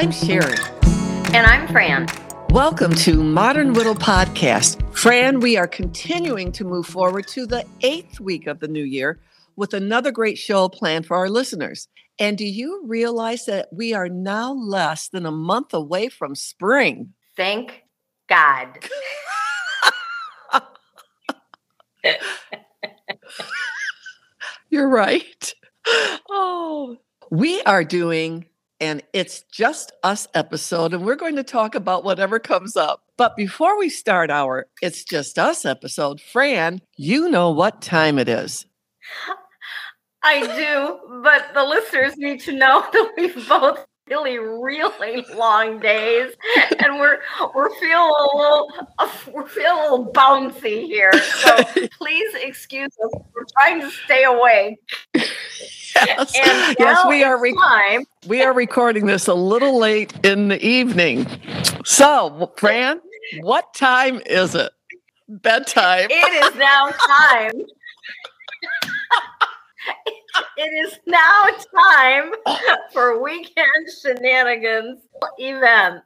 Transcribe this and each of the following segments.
I'm Sherry. And I'm Fran. Welcome to Modern Widow Podcast. Fran, we are continuing to move forward to the eighth week of the new year with another great show planned for our listeners. And do you realize that we are now less than a month away from spring? Thank God. You're right. Oh, we are doing an It's Just Us episode, and we're going to talk about whatever comes up. But before we start our It's Just Us episode, Fran, you know what time it is. I do, but the listeners need to know that we've both really, really long days, and we're we're feeling a little we're feeling a little bouncy here. So please excuse us. We're trying to stay awake. Yes, yes we are. Re- we are recording this a little late in the evening. So, Fran, what time is it? Bedtime. It is now time. it is now time for weekend shenanigans event.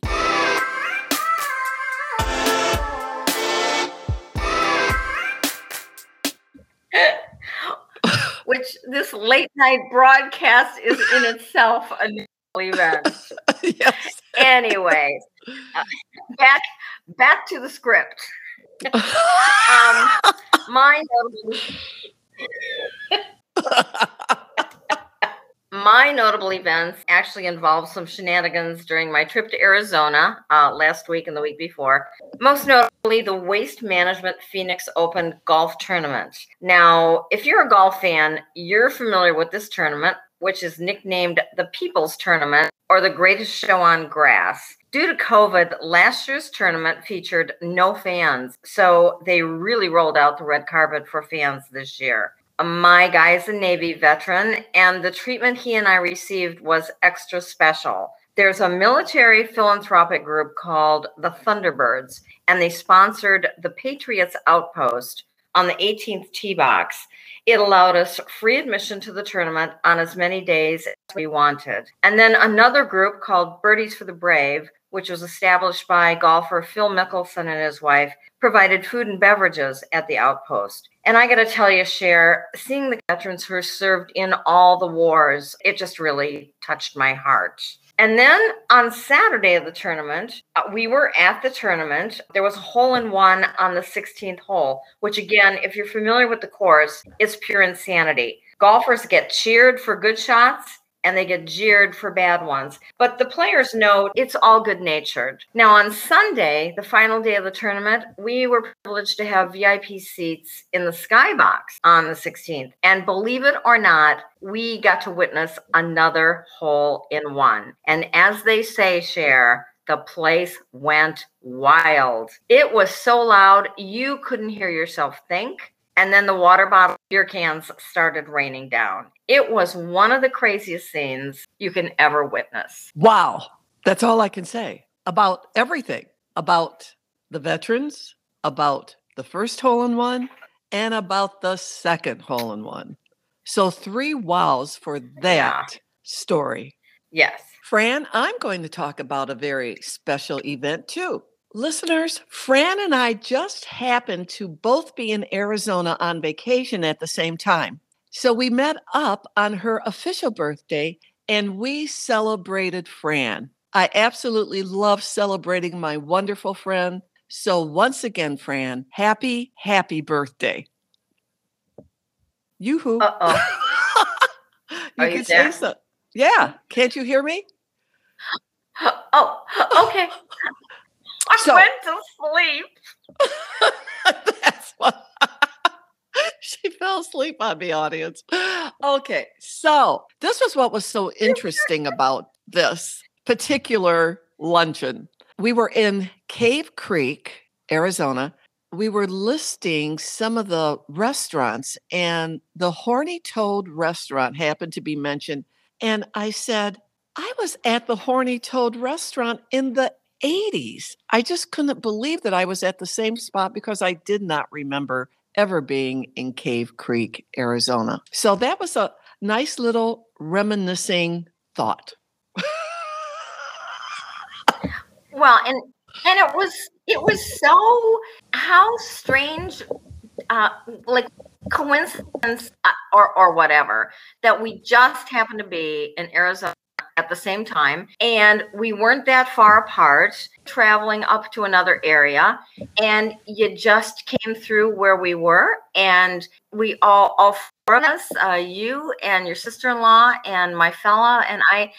Which this late night broadcast is in itself a new event. yes. Anyway, uh, back back to the script. um, my my notable events actually involved some shenanigans during my trip to Arizona uh, last week and the week before. Most notably, the Waste Management Phoenix Open Golf Tournament. Now, if you're a golf fan, you're familiar with this tournament, which is nicknamed the People's Tournament or the greatest show on grass. Due to COVID, last year's tournament featured no fans, so they really rolled out the red carpet for fans this year my guy is a Navy veteran, and the treatment he and I received was extra special. There's a military philanthropic group called the Thunderbirds, and they sponsored the Patriots Outpost on the 18th tee box. It allowed us free admission to the tournament on as many days as we wanted. And then another group called Birdies for the Brave, which was established by golfer Phil Mickelson and his wife, provided food and beverages at the outpost. And I got to tell you, Cher, seeing the veterans who served in all the wars, it just really touched my heart. And then on Saturday of the tournament, uh, we were at the tournament. There was a hole in one on the 16th hole, which, again, if you're familiar with the course, is pure insanity. Golfers get cheered for good shots and they get jeered for bad ones. But the players know it's all good natured. Now, on Sunday, the final day of the tournament, we were privileged to have VIP seats in the skybox on the 16th. And believe it or not, we got to witness another hole in one. And as they say, Cher, the place went wild. It was so loud, you couldn't hear yourself think and then the water bottle beer cans started raining down. It was one of the craziest scenes you can ever witness. Wow. That's all I can say about everything about the veterans, about the first hole in one, and about the second hole in one. So, three wows for that yeah. story. Yes. Fran, I'm going to talk about a very special event too. Listeners, Fran and I just happened to both be in Arizona on vacation at the same time. So we met up on her official birthday and we celebrated Fran. I absolutely love celebrating my wonderful friend. So once again, Fran, happy, happy birthday. Yoo-hoo. Uh-oh. you Are can you say so. Yeah. Can't you hear me? Oh, okay. I so, went to sleep. that's what she fell asleep on me, audience. Okay, so this was what was so interesting about this particular luncheon. We were in Cave Creek, Arizona. We were listing some of the restaurants, and the Horny Toad restaurant happened to be mentioned. And I said, I was at the Horny Toad restaurant in the 80s. I just couldn't believe that I was at the same spot because I did not remember ever being in Cave Creek, Arizona. So that was a nice little reminiscing thought. Well, and and it was it was so how strange uh like coincidence uh, or or whatever that we just happened to be in Arizona at the same time and we weren't that far apart traveling up to another area and you just came through where we were and we all all four of us uh, you and your sister-in-law and my fella and i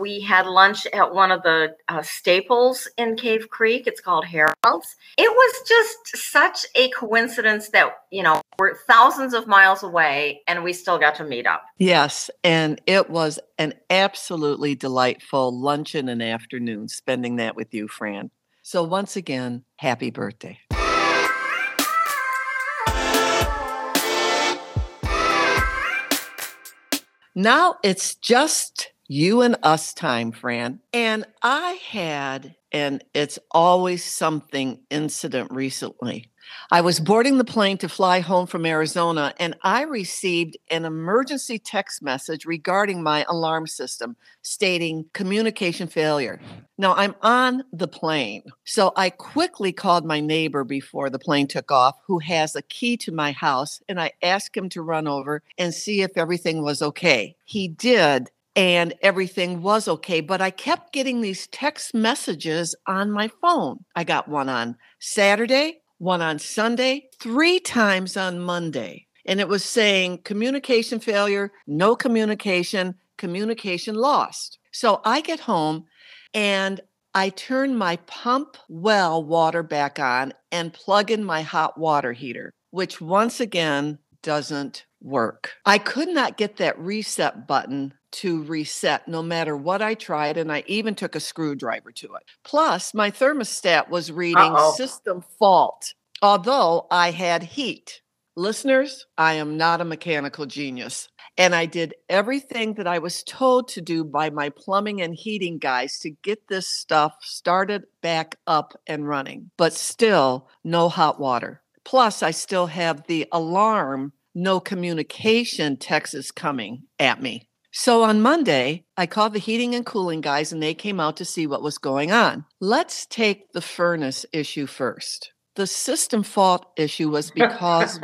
we had lunch at one of the uh, staples in cave creek. It's called harold's. It was just such a coincidence that you know we're thousands of miles away and we still got to meet up. Yes and it was an absolutely delightful luncheon and afternoon spending that with you fran. So once again happy birthday Now it's just you and us time, Fran. And I had, and it's always something incident recently. I was boarding the plane to fly home from Arizona, and I received an emergency text message regarding my alarm system stating communication failure. Now, I'm on the plane, so I quickly called my neighbor before the plane took off, who has a key to my house, and I asked him to run over and see if everything was okay. He did, and everything was okay. But I kept getting these text messages on my phone. I got one on Saturday, one on Sunday, three times on Monday. And it was saying communication failure, no communication, communication lost. So I get home and I turn my pump well water back on and plug in my hot water heater, which once again doesn't work. I could not get that reset button to reset no matter what I tried. And I even took a screwdriver to it. Plus, my thermostat was reading Uh-oh. system fault, although I had heat. Listeners, I am not a mechanical genius. And I did everything that I was told to do by my plumbing and heating guys to get this stuff started back up and running, but still no hot water. Plus, I still have the alarm no communication text is coming at me. So on Monday, I called the heating and cooling guys and they came out to see what was going on. Let's take the furnace issue first. The system fault issue was because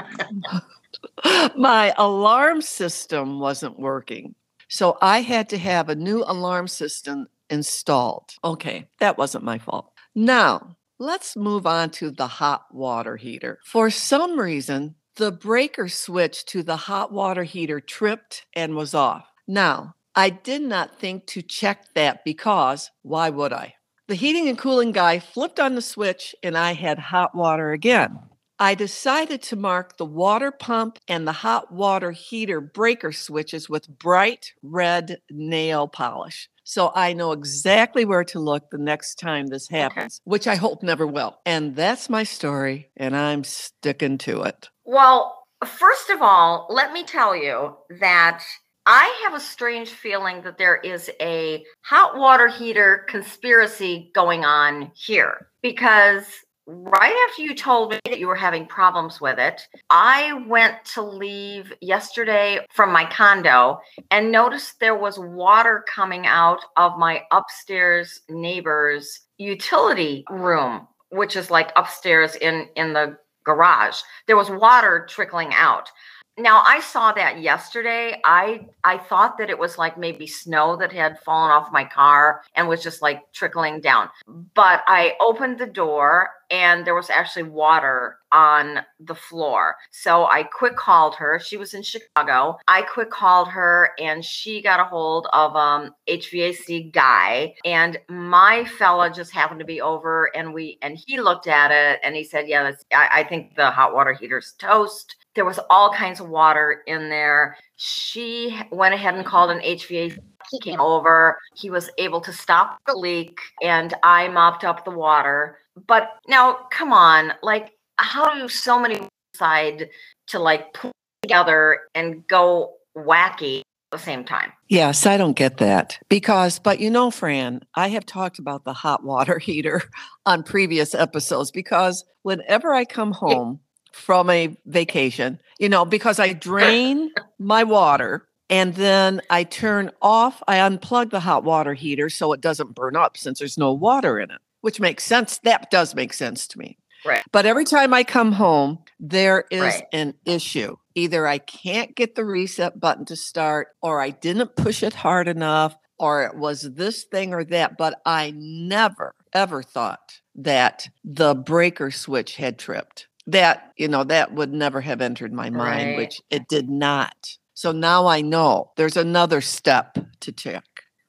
my alarm system wasn't working. So I had to have a new alarm system installed. Okay, that wasn't my fault. Now, let's move on to the hot water heater. For some reason, the breaker switch to the hot water heater tripped and was off. Now, I did not think to check that because why would I? The heating and cooling guy flipped on the switch and I had hot water again. I decided to mark the water pump and the hot water heater breaker switches with bright red nail polish. So I know exactly where to look the next time this happens, okay. which I hope never will. And that's my story, and I'm sticking to it. Well, first of all, let me tell you that I have a strange feeling that there is a hot water heater conspiracy going on here because right after you told me that you were having problems with it, I went to leave yesterday from my condo and noticed there was water coming out of my upstairs neighbor's utility room, which is like upstairs in in the garage. There was water trickling out. Now I saw that yesterday. I I thought that it was like maybe snow that had fallen off my car and was just like trickling down. But I opened the door and there was actually water on the floor. So I quick called her. She was in Chicago. I quick called her and she got a hold of um HVAC guy and my fella just happened to be over and we and he looked at it and he said, "Yeah, I, I think the hot water heater's toast." There was all kinds of water in there. She went ahead and called an HVAC he came over. He was able to stop the leak and I mopped up the water. But now, come on, like, how do so many decide to like put together and go wacky at the same time? Yes, I don't get that because, but you know, Fran, I have talked about the hot water heater on previous episodes because whenever I come home from a vacation, you know, because I drain my water and then I turn off, I unplug the hot water heater so it doesn't burn up since there's no water in it. which makes sense. That does make sense to me. Right. But every time I come home, there is Right. an issue. Either I can't get the reset button to start, or I didn't push it hard enough, or it was this thing or that. But I never, ever thought that the breaker switch had tripped. That, you know, that would never have entered my mind, Right. which it did not. So now I know there's another step to check.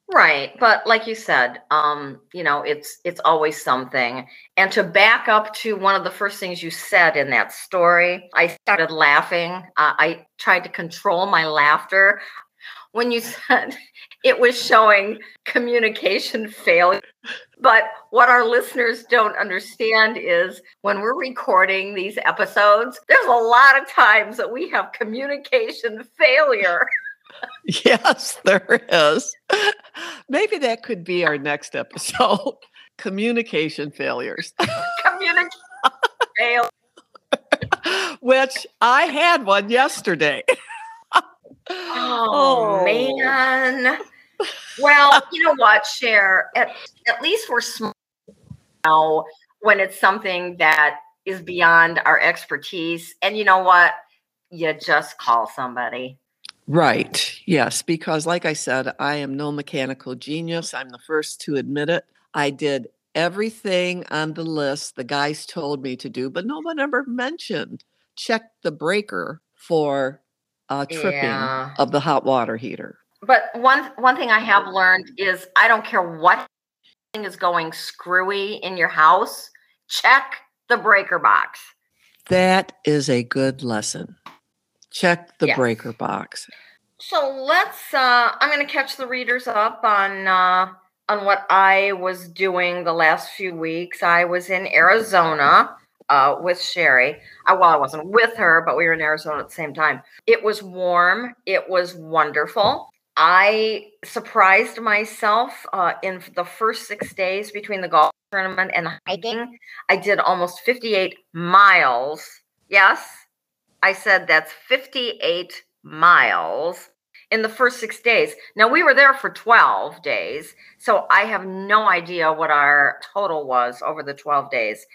Right, but like you said, um, you know, it's it's always something. And to back up to one of the first things you said in that story, I started laughing. Uh, I tried to control my laughter when you said it was showing communication failure. But what our listeners don't understand is when we're recording these episodes, there's a lot of times that we have communication failure. Yes, there is. Maybe that could be our next episode communication failures, Communication failure. which I had one yesterday. Oh, oh, man. Well, you know what, Cher? At, at least we're smart now when it's something that is beyond our expertise. And you know what? You just call somebody. Right. Yes. Because, like I said, I am no mechanical genius. I'm the first to admit it. I did everything on the list the guys told me to do, but no one ever mentioned check the breaker for uh, tripping Yeah. of the hot water heater. But one one thing I have learned is I don't care what thing is going screwy in your house, check the breaker box. That is a good lesson. Check the Yes. breaker box. So let's uh I'm going to catch the readers up on uh on what I was doing the last few weeks. I was in Arizona uh with Sherry. Uh, well, I wasn't with her, but we were in Arizona at the same time. It was warm. It was wonderful. I surprised myself uh, in the first six days between the golf tournament and hiking. I did almost 58 miles. Yes, I said that's 58 miles in the first six days. Now, we were there for 12 days, so I have no idea what our total was over the 12 days.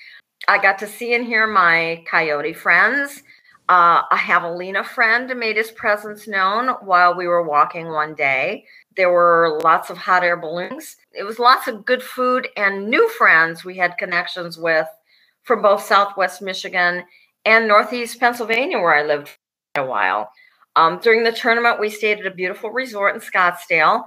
I got to see and hear my coyote friends. Uh, a javelina friend made his presence known while we were walking one day. There were lots of hot air balloons. It was lots of good food and new friends we had connections with from both Southwest Michigan and Northeast Pennsylvania, where I lived for a while. Um, during the tournament, we stayed at a beautiful resort in Scottsdale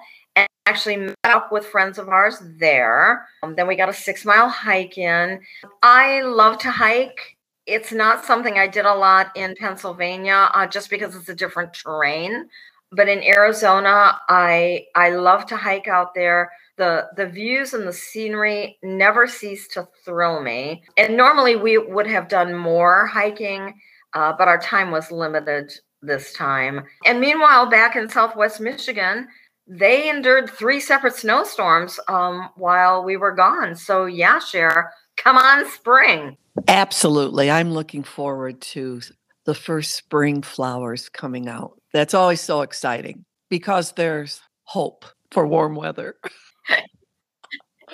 actually met up with friends of ours there. Um, then we got a six mile hike in. I love to hike. It's not something I did a lot in Pennsylvania uh, just because it's a different terrain. But in Arizona, I I love to hike out there. The the views and the scenery never cease to thrill me. And normally we would have done more hiking, uh, but our time was limited this time. And meanwhile, back in Southwest Michigan, they endured three separate snowstorms um, while we were gone. So yeah, Cher, come on, spring. Absolutely. I'm looking forward to the first spring flowers coming out. That's always so exciting because there's hope for warm weather.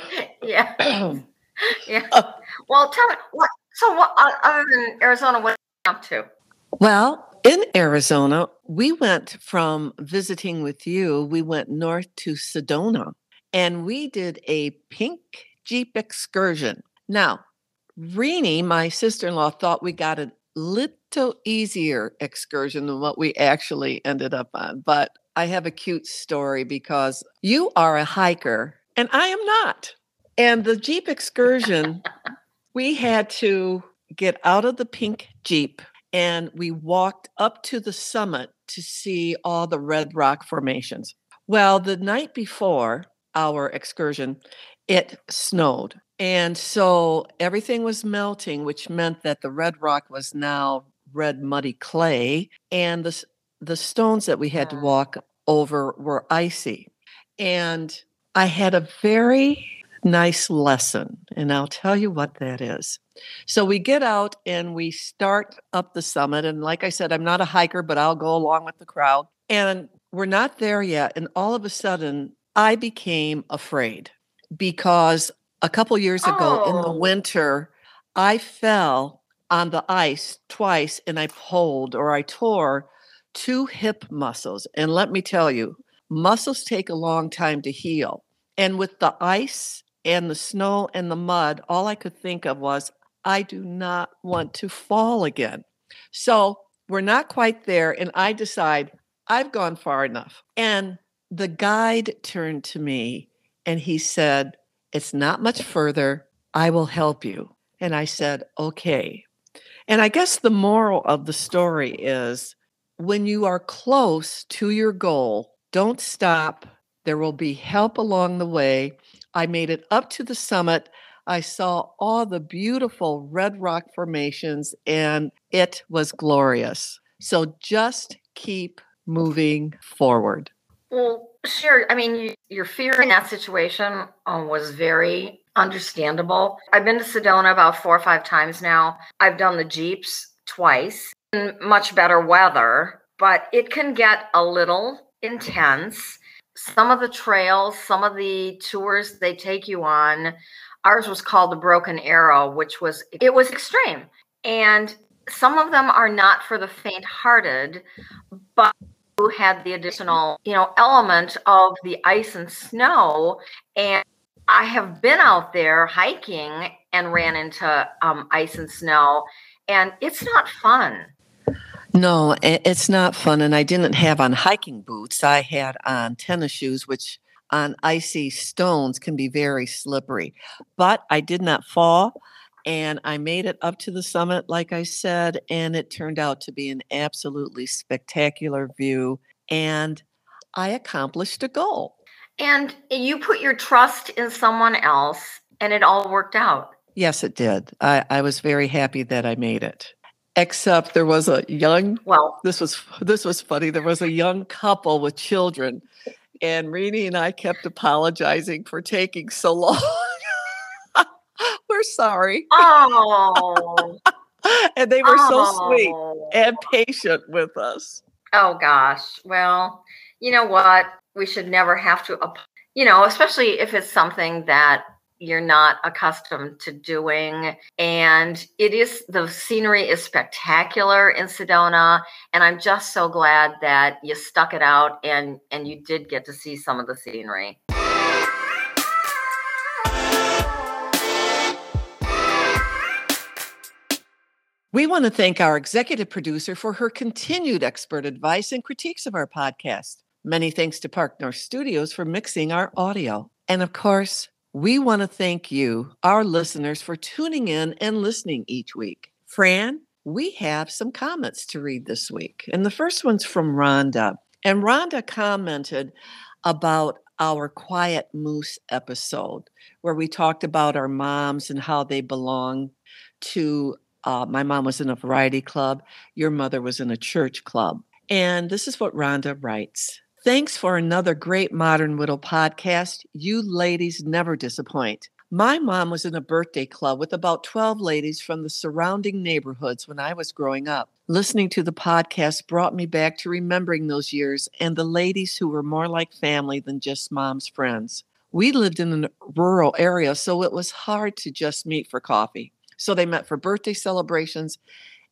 yeah, yeah. Well, tell me what. So, what uh, other than Arizona, what are you up to? Well, in Arizona, we went from visiting with you, we went north to Sedona and we did a pink Jeep excursion. Now, Renee, my sister in law, thought we got a little easier excursion than what we actually ended up on. But I have a cute story because you are a hiker and I am not. And the Jeep excursion, we had to get out of the pink Jeep and we walked up to the summit to see all the red rock formations. Well, the night before our excursion, it snowed. And so everything was melting, which meant that the red rock was now red muddy clay and the the stones that we had to walk over were icy. And I had a very nice lesson, and I'll tell you what that is. So we get out and we start up the summit. And like I said, I'm not a hiker, but I'll go along with the crowd. And we're not there yet. And all of a sudden, I became afraid because a couple years ago in the Oh. winter, I fell on the ice twice and I pulled or I tore two hip muscles. And let me tell you, muscles take a long time to heal. And with the ice and the snow and the mud, all I could think of was, I do not want to fall again. So we're not quite there. And I decide I've gone far enough. And the guide turned to me and he said, It's not much further. I will help you. And I said, Okay. And I guess the moral of the story is when you are close to your goal, don't stop. There will be help along the way. I made it up to the summit. I saw all the beautiful red rock formations and it was glorious. So just keep moving forward. Well, sure. I mean, you, your fear in that situation um, was very understandable. I've been to Sedona about four or five times now. I've done the Jeeps twice in much better weather, but it can get a little intense. Some of the trails, some of the tours they take you on, ours was called the Broken Arrow, which was, it was extreme. And some of them are not for the faint hearted, but who had the additional, you know, element of the ice and snow. And I have been out there hiking and ran into um, ice and snow, and it's not fun. No, it's not fun. And I didn't have on hiking boots. I had on tennis shoes, which on icy stones can be very slippery. But I did not fall. And I made it up to the summit, like I said, and it turned out to be an absolutely spectacular view. And I accomplished a goal. And you put your trust in someone else, and it all worked out. Yes, it did. I, I was very happy that I made it. Except there was a young Well, this was this was funny. There was a young couple with children, and Renee and I kept apologizing for taking so long. We're sorry, oh, and they were so sweet oh. and patient with us. Oh gosh. Well, you know what? We should never have to, you know, especially if it's something that you're not accustomed to doing. And it is, the scenery is spectacular in Sedona. And I'm just so glad that you stuck it out and, and you did get to see some of the scenery. We want to thank our executive producer for her continued expert advice and critiques of our podcast. Many thanks to Park North Studios for mixing our audio. And of course, we want to thank you, our listeners, for tuning in and listening each week. Fran, we have some comments to read this week. And the first one's from Rhonda. And Rhonda commented about our Quiet Moose episode, where we talked about our moms and how they belong to uh, my mom was in a variety club. Your mother was in a church club. And this is what Rhonda writes Thanks for another great Modern Widow podcast. You ladies never disappoint. My mom was in a birthday club with about 12 ladies from the surrounding neighborhoods when I was growing up. Listening to the podcast brought me back to remembering those years and the ladies who were more like family than just mom's friends. We lived in a rural area, so it was hard to just meet for coffee. So they met for birthday celebrations.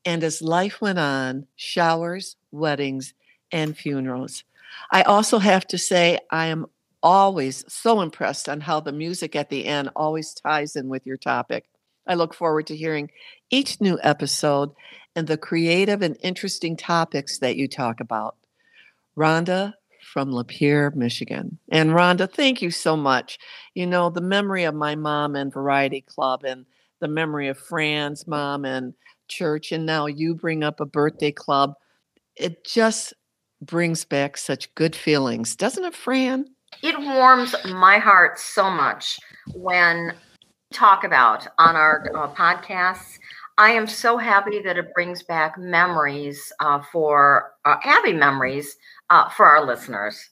And as life went on, showers, weddings, and funerals. I also have to say, I am always so impressed on how the music at the end always ties in with your topic. I look forward to hearing each new episode and the creative and interesting topics that you talk about. Rhonda from Lapeer, Michigan. And Rhonda, thank you so much. You know, the memory of my mom and Variety Club and the memory of Fran's mom and church, and now you bring up a birthday club. It just brings back such good feelings, doesn't it, Fran? It warms my heart so much when we talk about on our uh, podcasts. I am so happy that it brings back memories uh, for uh, happy memories uh, for our listeners.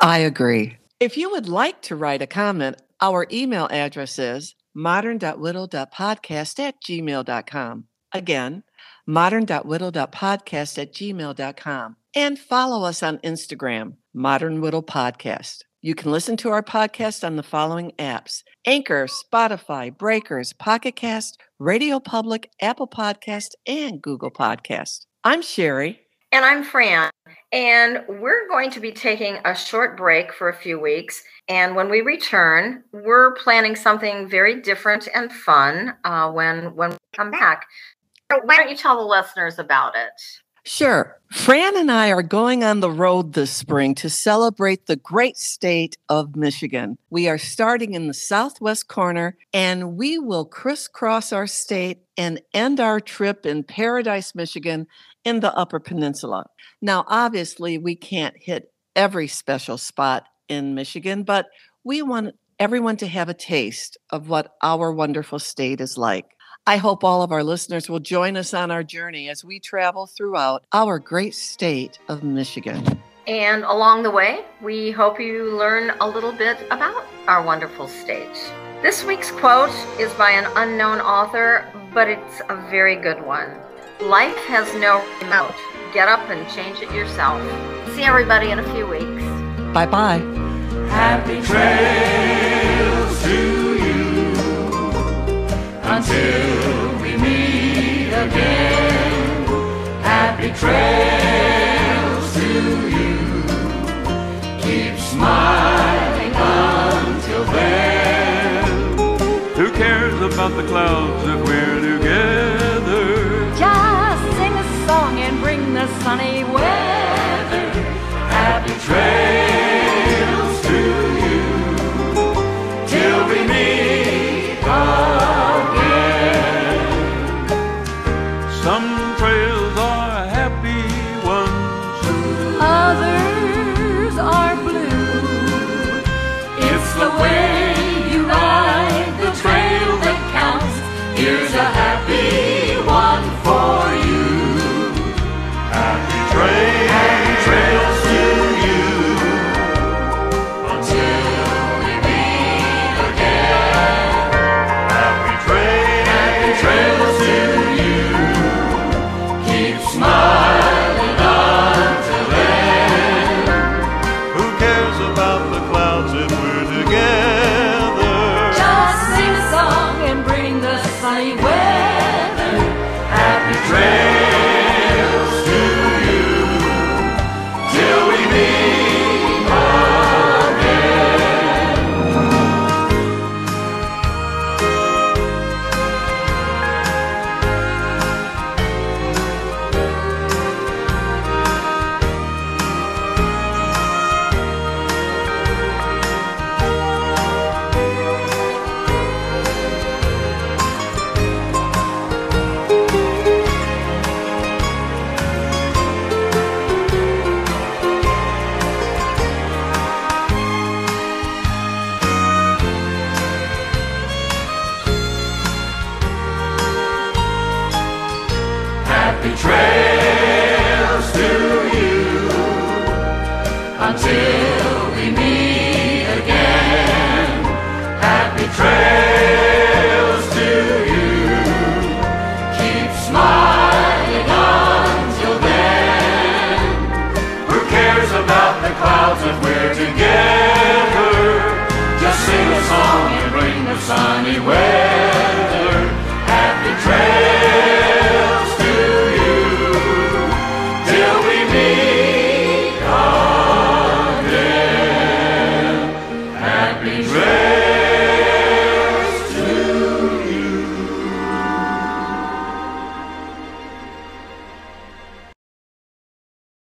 I agree. If you would like to write a comment, our email address is modern.widow.podcast at gmail.com. Again, modern.widow.podcast at gmail.com. And follow us on Instagram, Modern Widow Podcast. You can listen to our podcast on the following apps Anchor, Spotify, Breakers, Pocket Cast, Radio Public, Apple Podcast, and Google Podcast. I'm Sherry. And I'm Fran. And we're going to be taking a short break for a few weeks. And when we return, we're planning something very different and fun uh, when, when we come back. Why don't you tell the listeners about it? Sure. Fran and I are going on the road this spring to celebrate the great state of Michigan. We are starting in the southwest corner and we will crisscross our state and end our trip in Paradise, Michigan in the Upper Peninsula. Now, obviously, we can't hit every special spot in Michigan, but we want everyone to have a taste of what our wonderful state is like. I hope all of our listeners will join us on our journey as we travel throughout our great state of Michigan. And along the way, we hope you learn a little bit about our wonderful state. This week's quote is by an unknown author, but it's a very good one. Life has no remote. Get up and change it yourself. See everybody in a few weeks. Bye bye. Happy trails until we meet again. Happy trails to you. Keep smiling until then. Who cares about the clouds if we're until